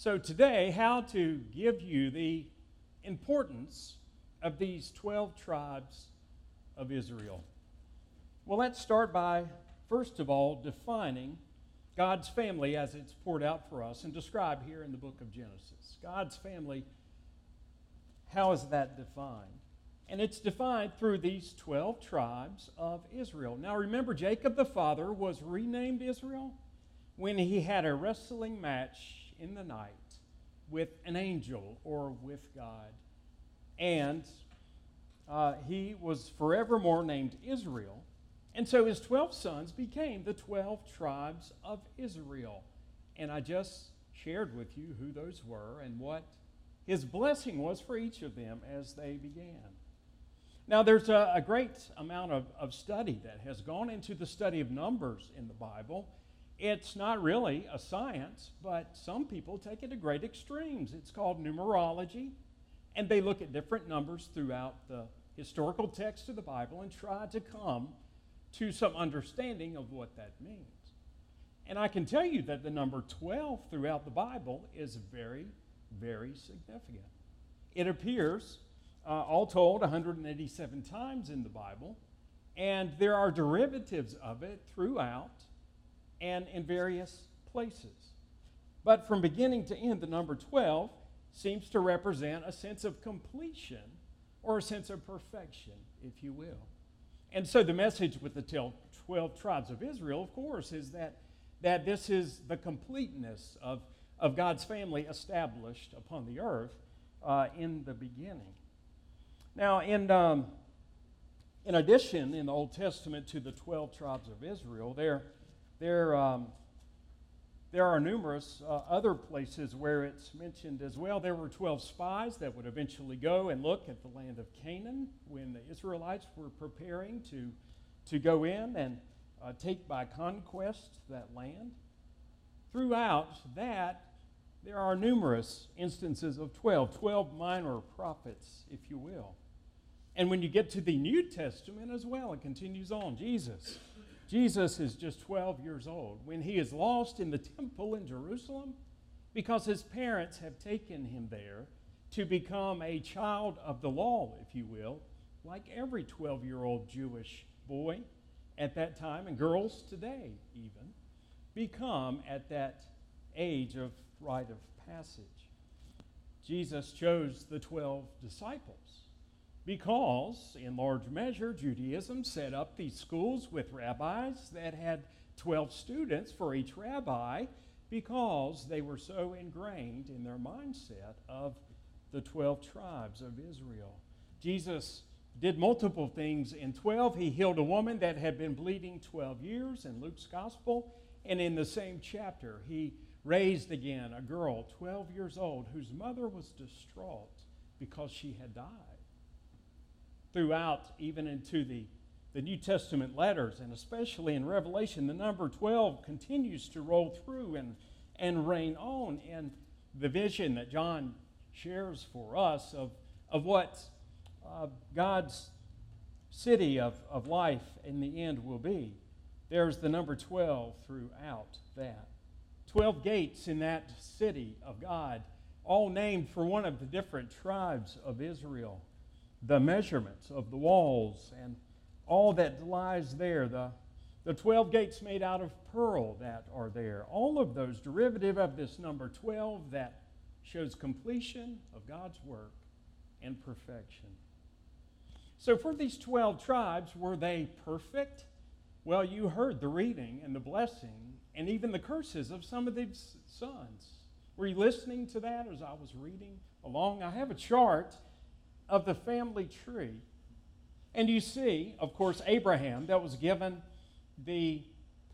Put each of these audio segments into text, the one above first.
So, today, how to give you the importance of these 12 tribes of Israel. Well, let's start by, first of all, defining God's family as it's poured out for us and described here in the book of Genesis. God's family, how is that defined? And it's defined through these 12 tribes of Israel. Now, remember, Jacob the father was renamed Israel when he had a wrestling match in the night with an angel or with God. And uh, he was forevermore named Israel. And so his 12 sons became the 12 tribes of Israel. And I just shared with you who those were and what his blessing was for each of them as they began. Now, there's a, a great amount of, of study that has gone into the study of numbers in the Bible it's not really a science, but some people take it to great extremes. It's called numerology, and they look at different numbers throughout the historical text of the Bible and try to come to some understanding of what that means. And I can tell you that the number 12 throughout the Bible is very, very significant. It appears, uh, all told, 187 times in the Bible, and there are derivatives of it throughout and in various places. But from beginning to end, the number 12 seems to represent a sense of completion or a sense of perfection, if you will. And so the message with the 12 tribes of Israel, of course, is that, that this is the completeness of, of God's family established upon the earth uh, in the beginning. Now, in, um, in addition, in the Old Testament to the 12 tribes of Israel, there there, um, there are numerous uh, other places where it's mentioned as well. There were 12 spies that would eventually go and look at the land of Canaan when the Israelites were preparing to, to go in and uh, take by conquest that land. Throughout that, there are numerous instances of 12, 12 minor prophets, if you will. And when you get to the New Testament as well, it continues on. Jesus Jesus is just 12 years old when he is lost in the temple in Jerusalem because his parents have taken him there to become a child of the law, if you will, like every 12 year old Jewish boy at that time, and girls today even, become at that age of rite of passage. Jesus chose the 12 disciples because, in large measure, Judaism set up these schools with rabbis that had 12 students for each rabbi because they were so ingrained in their mindset of the 12 tribes of Israel. Jesus did multiple things. In 12, he healed a woman that had been bleeding 12 years in Luke's gospel. And in the same chapter, he raised again a girl, 12 years old, whose mother was distraught because she had died throughout, even into the, the New Testament letters, and especially in Revelation, the number 12 continues to roll through and, and reign on in the vision that John shares for us of, of what uh, God's city of, of life in the end will be. There's the number 12 throughout that. 12 gates in that city of God, all named for one of the different tribes of Israel the measurements of the walls and all that lies there, the, the 12 gates made out of pearl that are there, all of those derivative of this number 12 that shows completion of God's work and perfection. So, for these 12 tribes, were they perfect? Well, you heard the reading and the blessing and even the curses of some of these sons. Were you listening to that as I was reading along? I have a chart of the family tree. And you see, of course, Abraham, that was given the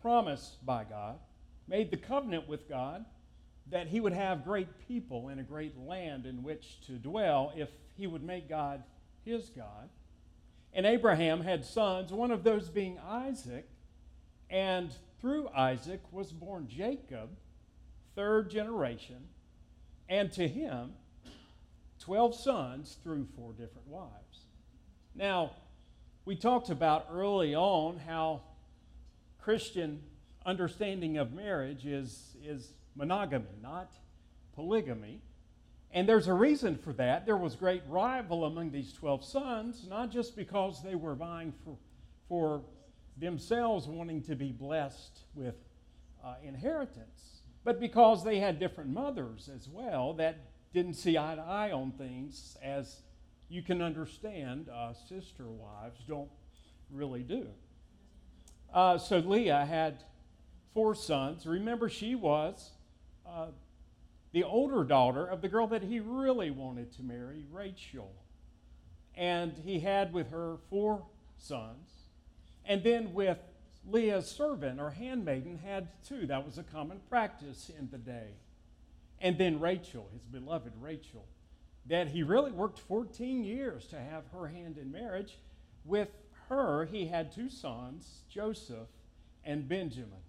promise by God, made the covenant with God that he would have great people and a great land in which to dwell if he would make God his God. And Abraham had sons, one of those being Isaac, and through Isaac was born Jacob, third generation, and to him 12 sons through four different wives. Now, we talked about early on how Christian understanding of marriage is, is monogamy, not polygamy. And there's a reason for that. There was great rival among these 12 sons, not just because they were vying for, for themselves wanting to be blessed with uh, inheritance, but because they had different mothers as well that didn't see eye to eye on things as you can understand uh, sister wives don't really do. Uh, so Leah had four sons. Remember, she was uh, the older daughter of the girl that he really wanted to marry, Rachel. And he had with her four sons. And then with Leah's servant or handmaiden had two. That was a common practice in the day. And then Rachel, his beloved Rachel, that he really worked 14 years to have her hand in marriage. With her, he had two sons, Joseph and Benjamin,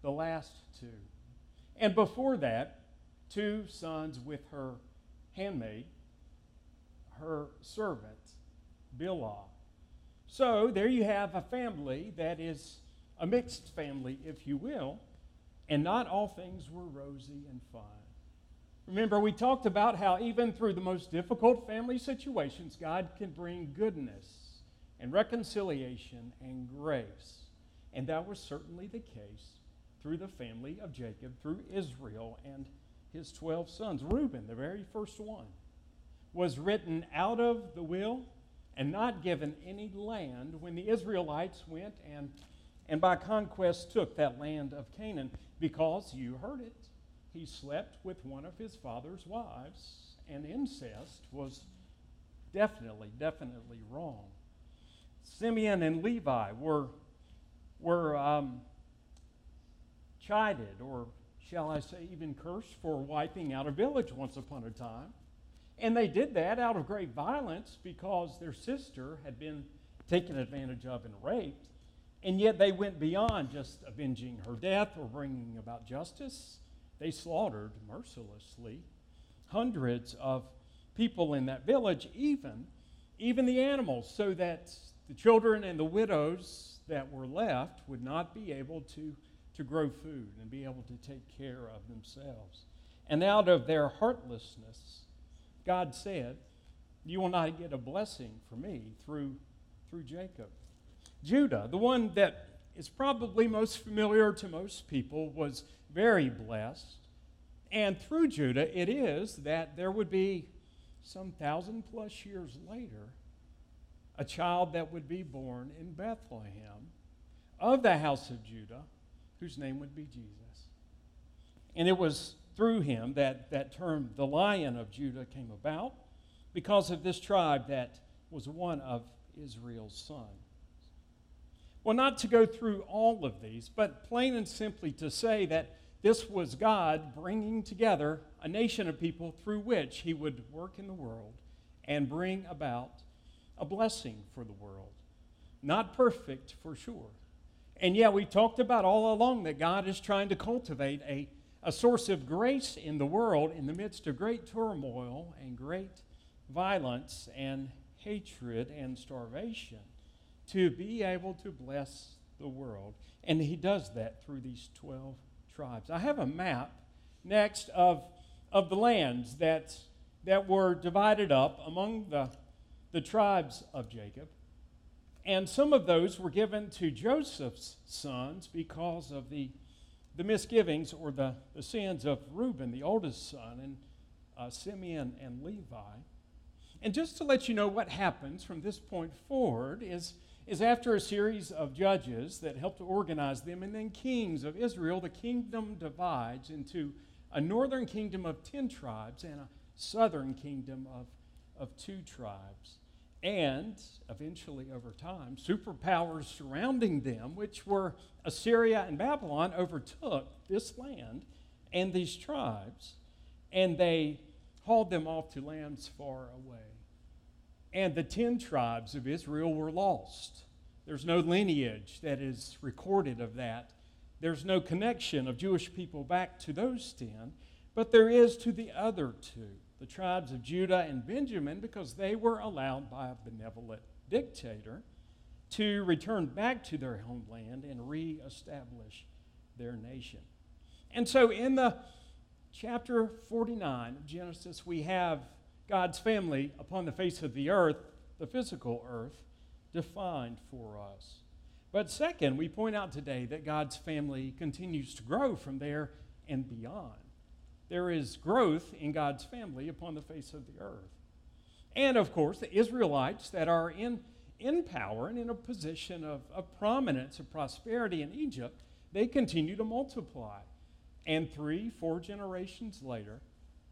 the last two. And before that, two sons with her handmaid, her servant, Bilhah. So there you have a family that is a mixed family, if you will, and not all things were rosy and fine. Remember, we talked about how even through the most difficult family situations, God can bring goodness and reconciliation and grace. And that was certainly the case through the family of Jacob, through Israel and his 12 sons. Reuben, the very first one, was written out of the will and not given any land when the Israelites went and, and by conquest took that land of Canaan because you heard it. He slept with one of his father's wives, and incest was definitely, definitely wrong. Simeon and Levi were, were um, chided, or shall I say, even cursed for wiping out a village once upon a time. And they did that out of great violence because their sister had been taken advantage of and raped. And yet they went beyond just avenging her death or bringing about justice. They slaughtered mercilessly hundreds of people in that village, even, even the animals, so that the children and the widows that were left would not be able to, to grow food and be able to take care of themselves. And out of their heartlessness, God said, You will not get a blessing from me through, through Jacob. Judah, the one that is probably most familiar to most people, was very blessed. And through Judah, it is that there would be some thousand plus years later a child that would be born in Bethlehem of the house of Judah, whose name would be Jesus. And it was through him that that term, the lion of Judah, came about because of this tribe that was one of Israel's sons. Well, not to go through all of these, but plain and simply to say that this was God bringing together a nation of people through which he would work in the world and bring about a blessing for the world. Not perfect, for sure. And yet, we talked about all along that God is trying to cultivate a a source of grace in the world in the midst of great turmoil and great violence and hatred and starvation to be able to bless the world. And he does that through these 12 tribes. I have a map next of, of the lands that, that were divided up among the, the tribes of Jacob. And some of those were given to Joseph's sons because of the the misgivings or the, the sins of Reuben, the oldest son, and uh, Simeon and Levi. And just to let you know what happens from this point forward is, is after a series of judges that help to organize them and then kings of Israel, the kingdom divides into a northern kingdom of 10 tribes and a southern kingdom of, of two tribes. And eventually, over time, superpowers surrounding them, which were Assyria and Babylon, overtook this land and these tribes, and they hauled them off to lands far away. And the ten tribes of Israel were lost. There's no lineage that is recorded of that. There's no connection of Jewish people back to those ten, but there is to the other two the tribes of Judah and Benjamin because they were allowed by a benevolent dictator to return back to their homeland and reestablish their nation. And so, in the, chapter 49 of Genesis, we have God's family upon the face of the earth, the physical earth, defined for us. But second, we point out today that God's family continues to grow from there and beyond. There is growth in God's family upon the face of the earth. And of course, the Israelites that are in, in power and in a position of, of prominence, of prosperity in Egypt, they continue to multiply. And three, four generations later,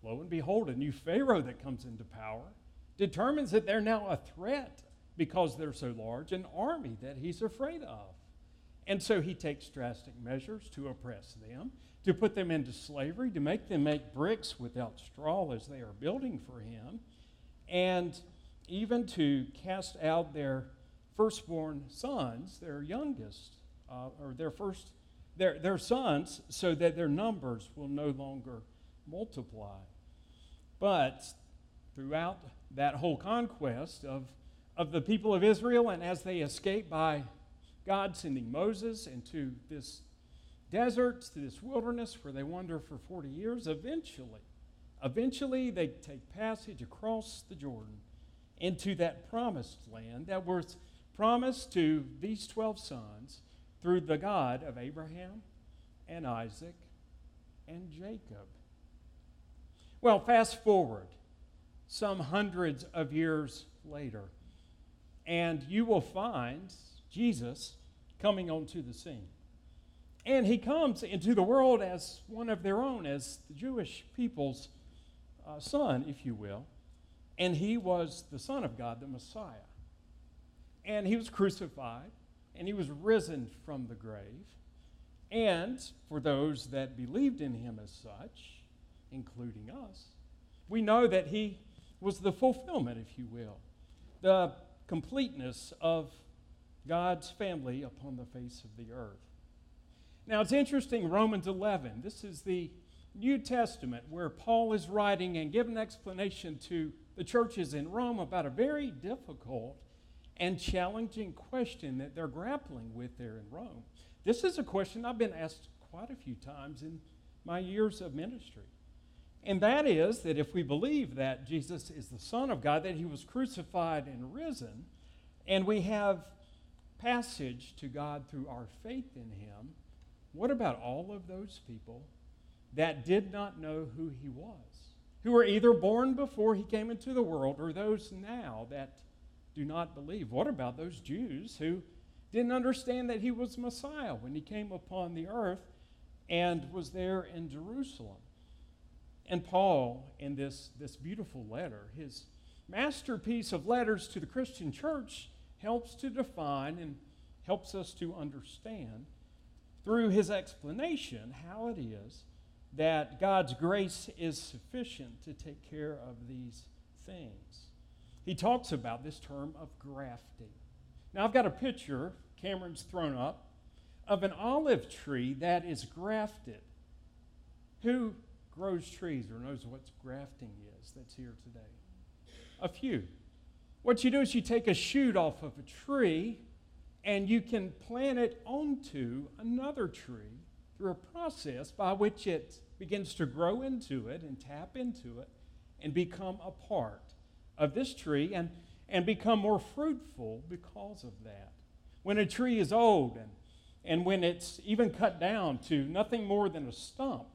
lo and behold, a new Pharaoh that comes into power determines that they're now a threat because they're so large, an army that he's afraid of. And so he takes drastic measures to oppress them, to put them into slavery, to make them make bricks without straw as they are building for him, and even to cast out their firstborn sons, their youngest, uh, or their first, their, their sons, so that their numbers will no longer multiply. But throughout that whole conquest of, of the people of Israel, and as they escape by God sending Moses into this desert, to this wilderness where they wander for 40 years, eventually, eventually they take passage across the Jordan into that promised land that was promised to these 12 sons through the God of Abraham and Isaac and Jacob. Well, fast forward some hundreds of years later, and you will find Jesus coming onto the scene. And he comes into the world as one of their own, as the Jewish people's uh, son, if you will. And he was the Son of God, the Messiah. And he was crucified, and he was risen from the grave. And for those that believed in him as such, including us, we know that he was the fulfillment, if you will, the completeness of God's family upon the face of the earth. Now, it's interesting, Romans 11, this is the New Testament where Paul is writing and giving explanation to the churches in Rome about a very difficult and challenging question that they're grappling with there in Rome. This is a question I've been asked quite a few times in my years of ministry. And that is that if we believe that Jesus is the Son of God, that he was crucified and risen, and we have passage to God through our faith in him, what about all of those people that did not know who he was? Who were either born before he came into the world or those now that do not believe? What about those Jews who didn't understand that he was Messiah when he came upon the earth and was there in Jerusalem? And Paul, in this, this beautiful letter, his masterpiece of letters to the Christian church, helps to define and helps us to understand through his explanation how it is that God's grace is sufficient to take care of these things. He talks about this term of grafting. Now, I've got a picture, Cameron's thrown up, of an olive tree that is grafted. Who grows trees or knows what grafting is that's here today? A few. What you do is you take a shoot off of a tree and you can plant it onto another tree through a process by which it begins to grow into it and tap into it and become a part of this tree and, and become more fruitful because of that. When a tree is old and, and when it's even cut down to nothing more than a stump,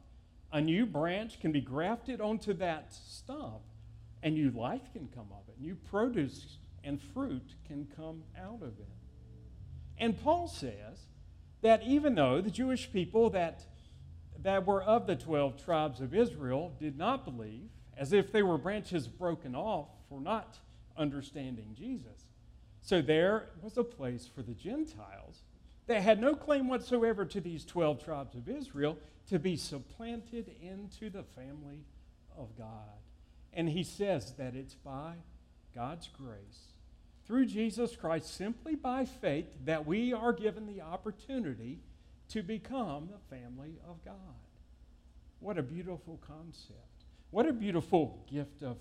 a new branch can be grafted onto that stump and new life can come of it. New produce and fruit can come out of it. And Paul says that even though the Jewish people that, that were of the 12 tribes of Israel did not believe, as if they were branches broken off for not understanding Jesus, so there was a place for the Gentiles that had no claim whatsoever to these 12 tribes of Israel to be supplanted into the family of God. And he says that it's by God's grace, through Jesus Christ, simply by faith, that we are given the opportunity to become the family of God. What a beautiful concept. What a beautiful gift of,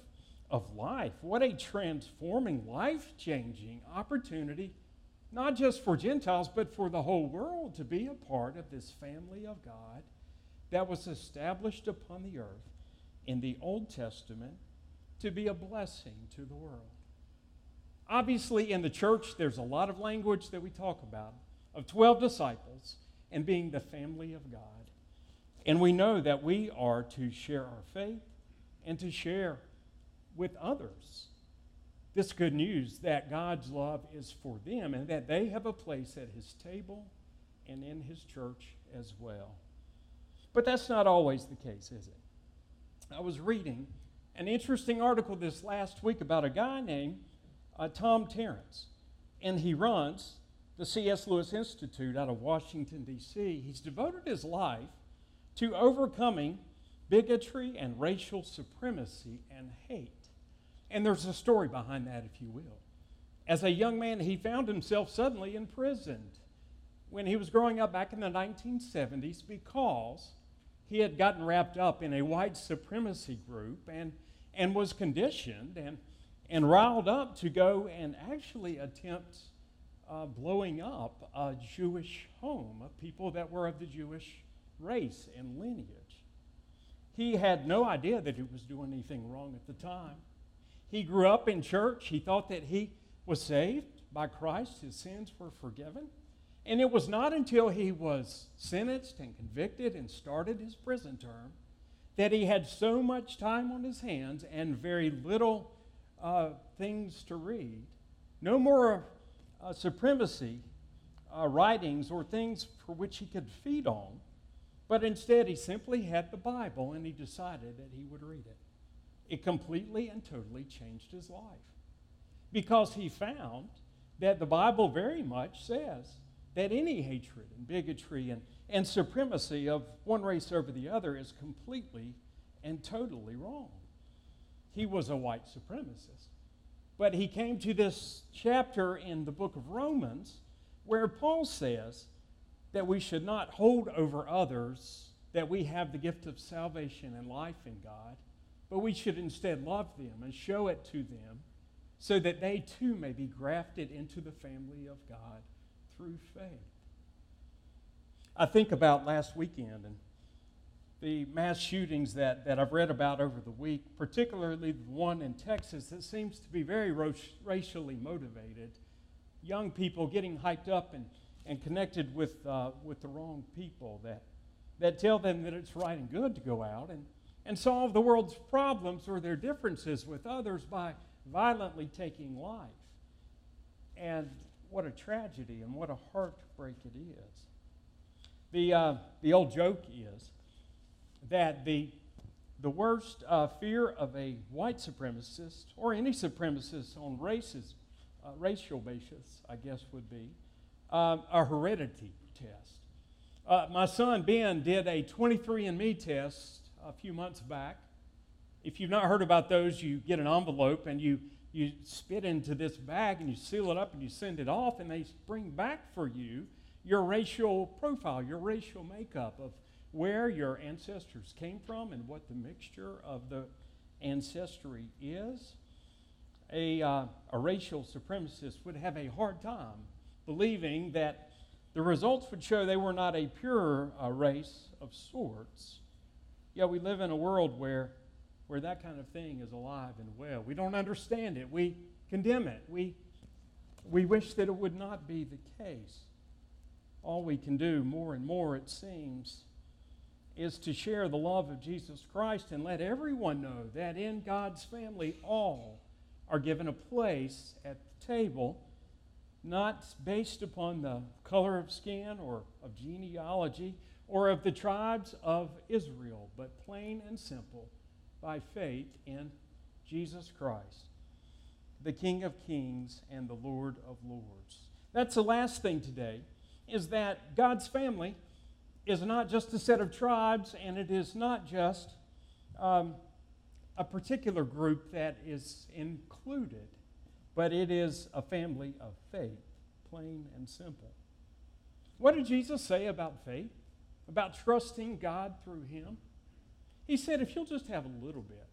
of life. What a transforming, life changing opportunity, not just for Gentiles, but for the whole world to be a part of this family of God that was established upon the earth in the Old Testament to be a blessing to the world. Obviously, in the church, there's a lot of language that we talk about of 12 disciples and being the family of God. And we know that we are to share our faith and to share with others this good news that God's love is for them and that they have a place at His table and in His church as well. But that's not always the case, is it? I was reading an interesting article this last week about a guy named uh, Tom Tarrants, and he runs the C.S. Lewis Institute out of Washington, D.C. He's devoted his life to overcoming bigotry and racial supremacy and hate. And there's a story behind that, if you will. As a young man, he found himself suddenly imprisoned when he was growing up back in the 1970s because he had gotten wrapped up in a white supremacy group and, and was conditioned and, and riled up to go and actually attempt uh, blowing up a Jewish home of people that were of the Jewish race and lineage. He had no idea that he was doing anything wrong at the time. He grew up in church. He thought that he was saved by Christ, his sins were forgiven. And it was not until he was sentenced and convicted and started his prison term that he had so much time on his hands and very little uh, things to read. No more uh, supremacy uh, writings or things for which he could feed on, but instead he simply had the Bible and he decided that he would read it. It completely and totally changed his life because he found that the Bible very much says that any hatred and bigotry and, and supremacy of one race over the other is completely and totally wrong. He was a white supremacist. But he came to this chapter in the book of Romans where Paul says that we should not hold over others that we have the gift of salvation and life in God, but we should instead love them and show it to them so that they too may be grafted into the family of God through faith. I think about last weekend and the mass shootings that, that I've read about over the week, particularly the one in Texas that seems to be very racially motivated. Young people getting hyped up and, and connected with, uh, with the wrong people that, that tell them that it's right and good to go out and, and solve the world's problems or their differences with others by violently taking life. And what a tragedy and what a heartbreak it is. The, uh, the old joke is that the, the worst uh, fear of a white supremacist or any supremacist on races, uh, racial basis, I guess, would be um, a heredity test. Uh, my son Ben did a 23andMe test a few months back. If you've not heard about those, you get an envelope and you you spit into this bag and you seal it up and you send it off, and they bring back for you your racial profile, your racial makeup of where your ancestors came from and what the mixture of the ancestry is. A, uh, a racial supremacist would have a hard time believing that the results would show they were not a pure uh, race of sorts. Yet we live in a world where where that kind of thing is alive and well. We don't understand it. We condemn it. We, we wish that it would not be the case. All we can do, more and more, it seems, is to share the love of Jesus Christ and let everyone know that in God's family, all are given a place at the table, not based upon the color of skin or of genealogy or of the tribes of Israel, but plain and simple by faith in Jesus Christ, the King of Kings and the Lord of Lords. That's the last thing today, is that God's family is not just a set of tribes and it is not just um, a particular group that is included, but it is a family of faith, plain and simple. What did Jesus say about faith? About trusting God through Him? He said, if you'll just have a little bit,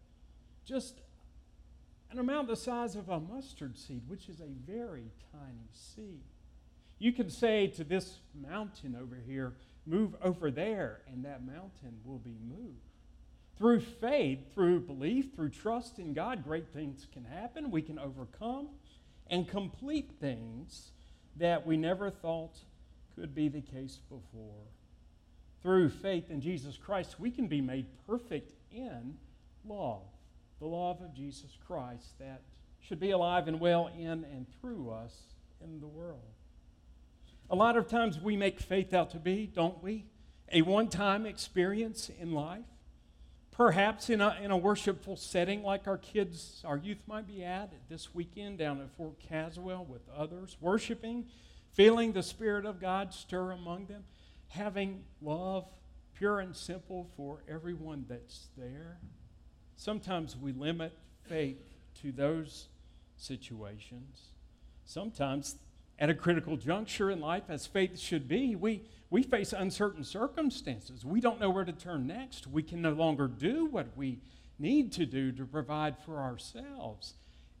just an amount the size of a mustard seed, which is a very tiny seed. You can say to this mountain over here, move over there, and that mountain will be moved. Through faith, through belief, through trust in God, great things can happen. We can overcome and complete things that we never thought could be the case before. Through faith in Jesus Christ, we can be made perfect in love, the love of Jesus Christ that should be alive and well in and through us in the world. A lot of times we make faith out to be, don't we? A one time experience in life. Perhaps in a, in a worshipful setting like our kids, our youth might be at this weekend down at Fort Caswell with others, worshiping, feeling the Spirit of God stir among them, having love pure and simple for everyone that's there. Sometimes we limit faith to those situations. Sometimes, at a critical juncture in life, as faith should be, we, we face uncertain circumstances. We don't know where to turn next. We can no longer do what we need to do to provide for ourselves.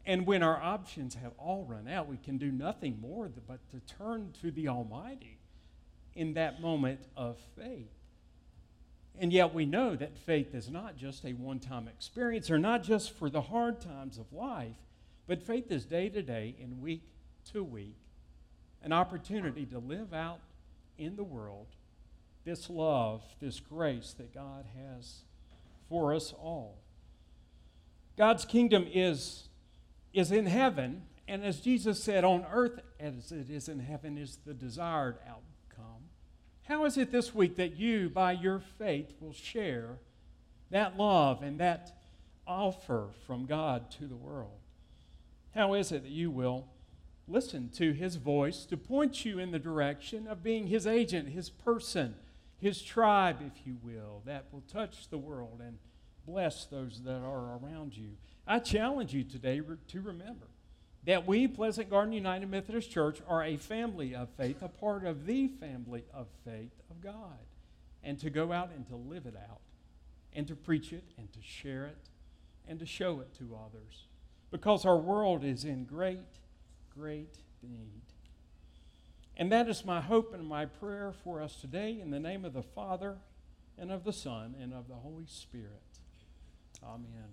And when our options have all run out, we can do nothing more but to turn to the Almighty in that moment of faith. And yet we know that faith is not just a one time experience or not just for the hard times of life, but faith is day to day and week to week an opportunity to live out in the world this love, this grace that God has for us all. God's kingdom is, is in heaven, and as Jesus said, on earth as it is in heaven is the desired outcome. How is it this week that you, by your faith, will share that love and that offer from God to the world? How is it that you will listen to his voice to point you in the direction of being his agent, his person, his tribe, if you will, that will touch the world and bless those that are around you? I challenge you today to remember that we, Pleasant Garden United Methodist Church, are a family of faith, a part of the family of faith of God, and to go out and to live it out, and to preach it, and to share it, and to show it to others because our world is in great, great need. And that is my hope and my prayer for us today in the name of the Father and of the Son and of the Holy Spirit. Amen.